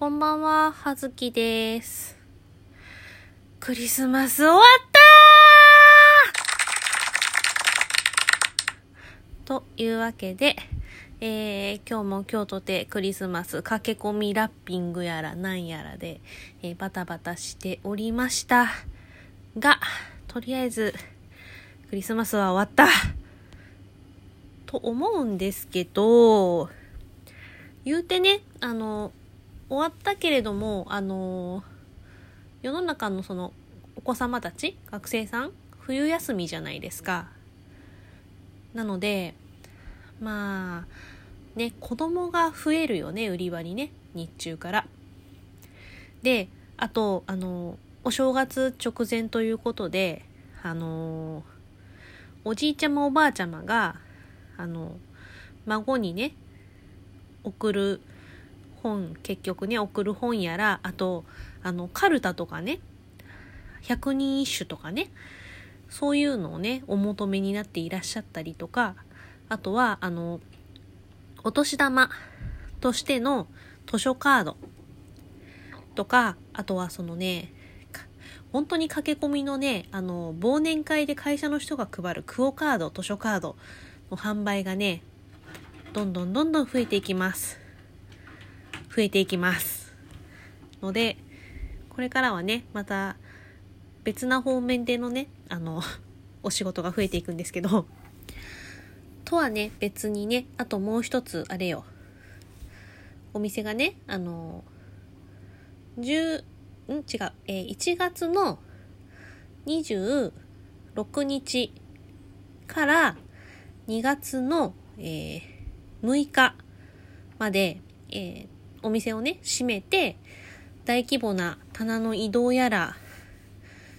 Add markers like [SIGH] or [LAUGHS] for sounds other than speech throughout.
こんばんは、はずきです。クリスマス終わったーというわけで、えー、今日も今日とてクリスマス駆け込みラッピングやらなんやらで、えーバタバタしておりました。が、とりあえず、クリスマスは終わったと思うんですけど、言うてね、あの、終わったけれども、あの、世の中のその、お子様たち、学生さん、冬休みじゃないですか。なので、まあ、ね、子供が増えるよね、売り場にね、日中から。で、あと、あの、お正月直前ということで、あの、おじいちゃまおばあちゃまが、あの、孫にね、送る本、結局ね、送る本やら、あと、あの、カルタとかね、百人一首とかね、そういうのをね、お求めになっていらっしゃったりとか、あとは、あの、お年玉としての図書カードとか、あとはそのね、本当に駆け込みのね、あの、忘年会で会社の人が配るクオカード、図書カードの販売がね、どんどんどんどん増えていきます。増えていきます。ので、これからはね、また別な方面でのね、あの、[LAUGHS] お仕事が増えていくんですけど、とはね、別にね、あともう一つ、あれよ。お店がね、あの、10、ん？違う、えー1月の26日から2月の、えー6日まで、えーお店をね、閉めて、大規模な棚の移動やら、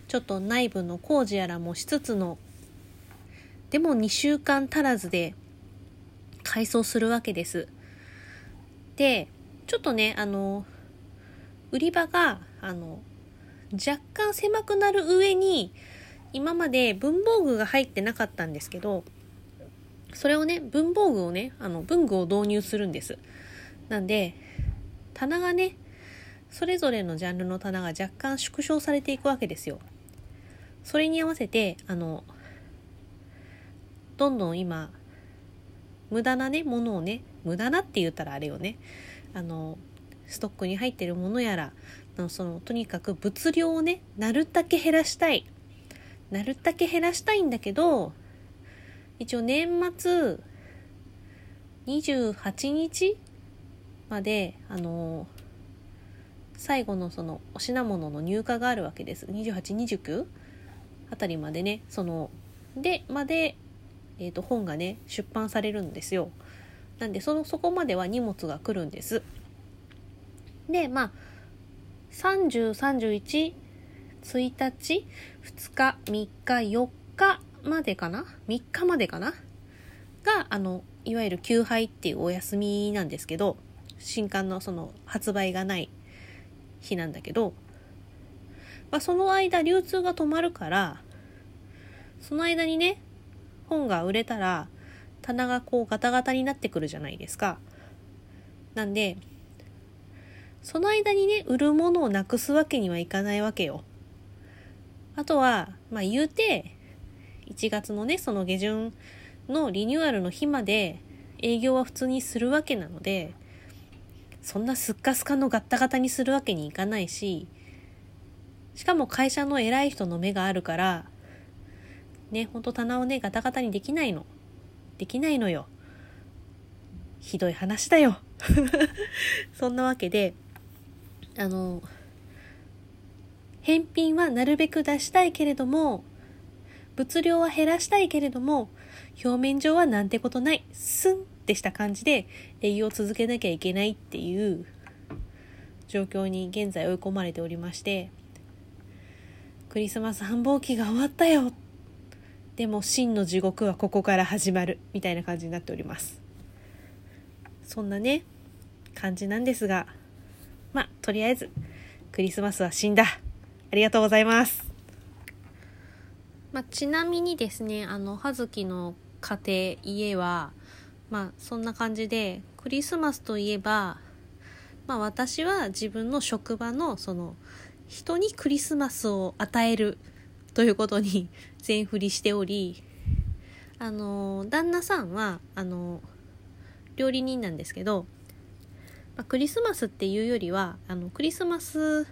ちょっと内部の工事やらもしつつの、でも2週間足らずで改装するわけです。で、ちょっとね、あの、売り場が、あの、若干狭くなる上に、今まで文房具が入ってなかったんですけど、それをね、文房具をね、あの、文具を導入するんです。なんで、棚がね、それぞれのジャンルの棚が若干縮小されていくわけですよ。それに合わせて、あの、どんどん今、無駄なね、ものをね、無駄なって言ったらあれよね、あの、ストックに入ってるものやら、のその、とにかく物量をね、なるだけ減らしたい。なるだけ減らしたいんだけど、一応年末、28日まで、あの最後のそのお品物の入荷があるわけです。28、29あたりまでね、その、で、まで、えっ、と、本がね、出版されるんですよ。なんで、その、そこまでは荷物が来るんです。で、まあ、30、31、1日、2日、3日、4日までかな ?3 日までかな？が、あの、いわゆる休杯っていうお休みなんですけど、新刊のその発売がない日なんだけど、まあ、その間流通が止まるから、その間にね、本が売れたら、棚がこうガタガタになってくるじゃないですか。なんで、その間にね、売るものをなくすわけにはいかないわけよ。あとは、まあ言うて、1月のね、その下旬のリニューアルの日まで営業は普通にするわけなので、そんなスッカスカのガッタガタにするわけにいかないし、しかも会社の偉い人の目があるから、ね、ほんと棚をね、ガタガタにできないの。できないのよ。ひどい話だよ。[LAUGHS] そんなわけで、あの、返品はなるべく出したいけれども、物量は減らしたいけれども、表面上はなんてことない、スンってした感じで営業を続けなきゃいけないっていう状況に現在追い込まれておりまして、クリスマス繁忙期が終わったよでも真の地獄はここから始まるみたいな感じになっております。そんなね、感じなんですが、まあ、とりあえず、クリスマスは死んだ。ありがとうございます。まあ、ちなみにですね、あの、葉月の家庭、家は、まあ、そんな感じで、クリスマスといえば、まあ私は自分の職場のその人にクリスマスを与えるということに [LAUGHS] 全振りしておりあの旦那さんはあの料理人なんですけど、まあ、クリスマスっていうよりはあのクリスマス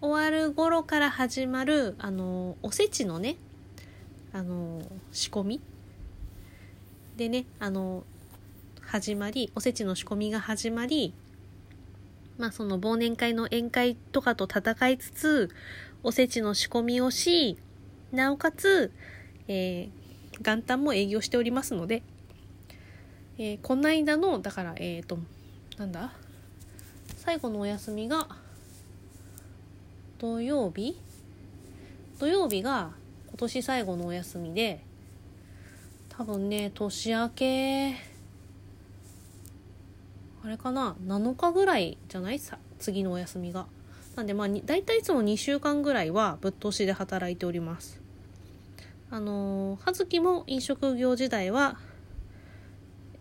終わる頃から始まるあのおせちのねあの仕込みでねあの始まりおせちの仕込みが始まりまあその忘年会の宴会とかと戦いつつおせちの仕込みをしなおかつ、えー、元旦も営業しておりますので、えー、この間のだからえっ、ー、となんだ？最後のお休みが土曜日？土曜日が今年最後のお休みで多分ね年明けあれかな？7日ぐらいじゃない？さ次のお休みが。なんでまあ大体いつも2週間ぐらいはぶっ通しで働いております。あの、葉月も飲食業時代は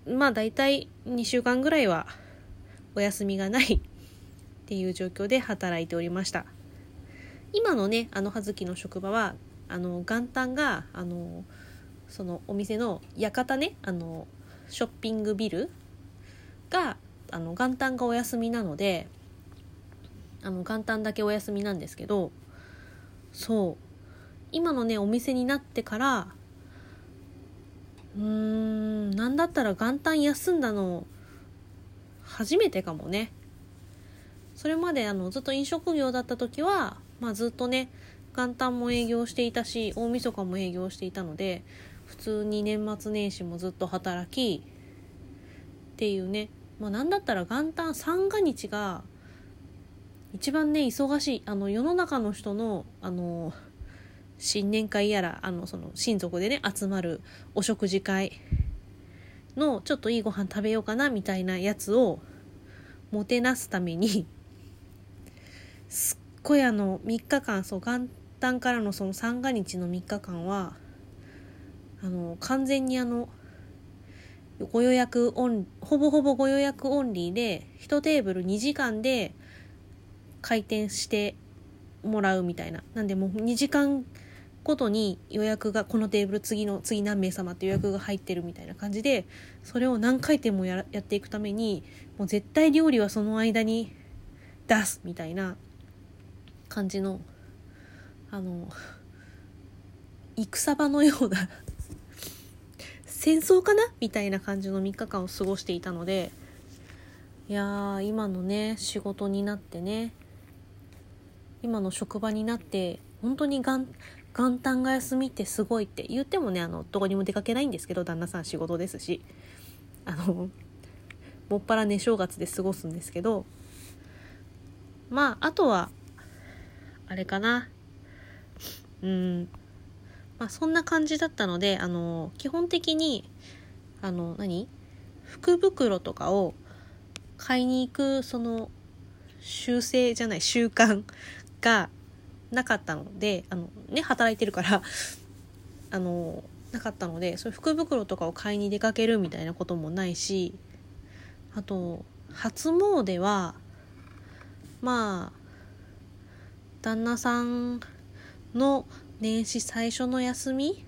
まあ大体2週間ぐらいはお休みがない [LAUGHS] っていう状況で働いておりました。今のねあの葉月の職場はあの元旦があのそのお店の館ねあのショッピングビルがあの元旦がお休みなのであの元旦だけお休みなんですけどそう。今のねお店になってからうーん何だったら元旦休んだの初めてかもね。それまであのずっと飲食業だった時はまあ、ずっとね元旦も営業していたし大晦日も営業していたので普通に年末年始もずっと働きっていうね、まあ、なんだったら元旦三が日が一番ね忙しいあの世の中の人のあの新年会やらあのその親族でね集まるお食事会のちょっといいご飯食べようかなみたいなやつをもてなすためにすっごいあの3日間そう元旦からのその三が日の3日間はあの完全にあのご予約オンほぼほぼご予約オンリーで1テーブル2時間で開店してもらうみたいな。なんでもう2時間ごとに予約がこのテーブル次の次何名様って予約が入ってるみたいな感じでそれを何回転もややっていくためにもう絶対料理はその間に出すみたいな感じのあの [LAUGHS] 戦場のような戦争かな？みたいな感じの3日間を過ごしていたので。いやー今のね仕事になってね。今の職場になって本当に元元旦が休みってすごいって言ってもねあのどこにも出かけないんですけど旦那さん仕事ですし。あのもっぱらね正月で過ごすんですけど。まああとはあれかな。うん。まあそんな感じだったので、あの、基本的に、あの、何？福袋とかを買いに行く、その、習性じゃない、習慣がなかったので、あの、ね、働いてるからあの、なかったので、そういう福袋とかを買いに出かけるみたいなこともないし、あと、初詣は、まあ、旦那さんの年始最初の休み？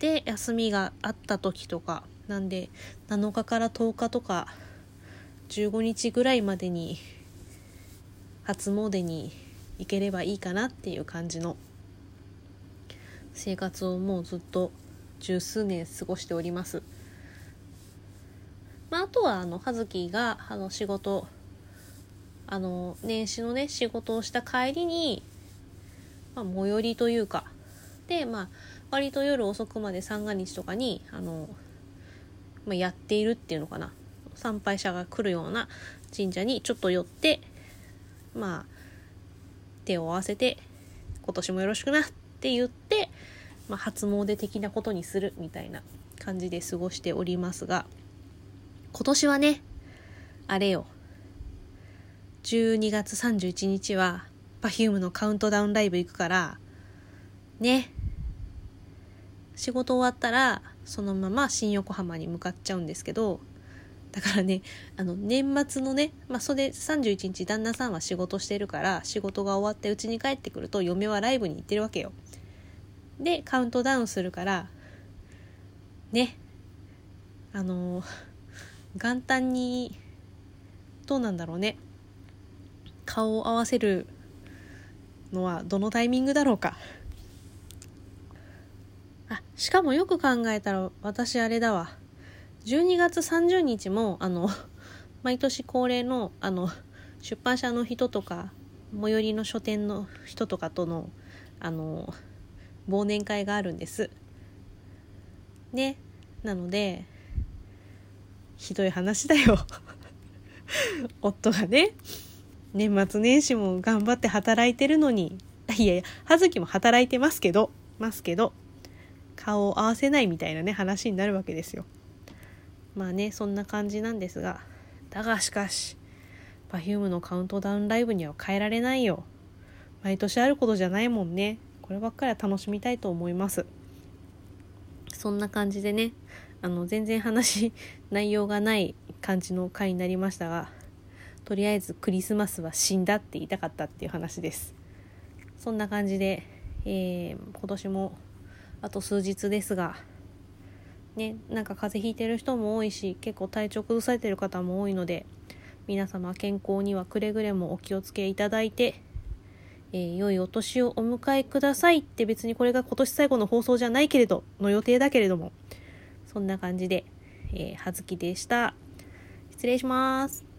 で休みがあった時とかなんで7日から10日とか15日ぐらいまでに初詣に行ければいいかなっていう感じの生活をもうずっと十数年過ごしております。まあ、あとはあの葉月があの仕事あの年始のね仕事をした帰りに、まあ、最寄りというか。でまあ割と夜遅くまで三が日とかにあの、まあ、やっているっていうのかな。参拝者が来るような神社にちょっと寄ってまあ手を合わせて今年もよろしくなって言って、まあ、初詣的なことにするみたいな感じで過ごしておりますが今年はねあれよ。12月31日は Perfume のカウントダウンライブ行くからね仕事終わったらそのまま新横浜に向かっちゃうんですけどだからね、あの、年末のね、まあ、それ31日旦那さんは仕事してるから、仕事が終わって家に帰ってくると、嫁はライブに行ってるわけよ。で、カウントダウンするから、ね、あの元旦に、どうなんだろうね。顔を合わせるのはどのタイミングだろうか。あ、しかもよく考えたら私あれだわ。12月30日もあの [LAUGHS] 毎年恒例のあの出版社の人とか最寄りの書店の人とかとのあの忘年会があるんです。ねなのでひどい話だよ [LAUGHS] 夫がね年末年始も頑張って働いてるのに。[LAUGHS] いやいや葉月も働いてますけど。ますけど顔を合わせないみたいなね話になるわけですよ。まあねそんな感じなんですが。だがしかし Perfume のカウントダウンライブには変えられないよ。毎年あることじゃないもんね。こればっかりは楽しみたいと思います。そんな感じでねあの全然話 [LAUGHS] 内容がない感じの回になりましたが。とりあえずクリスマスは死んだって言いたかったっていう話です。そんな感じで、えー、今年もあと数日ですがね、なんか風邪ひいてる人も多いし結構体調崩されてる方も多いので皆様健康にはくれぐれもお気をつけいただいて、えー、良いお年をお迎えくださいって別にこれが今年最後の放送じゃないけれどの予定だけれどもそんな感じで、えー、はずきでした。失礼します。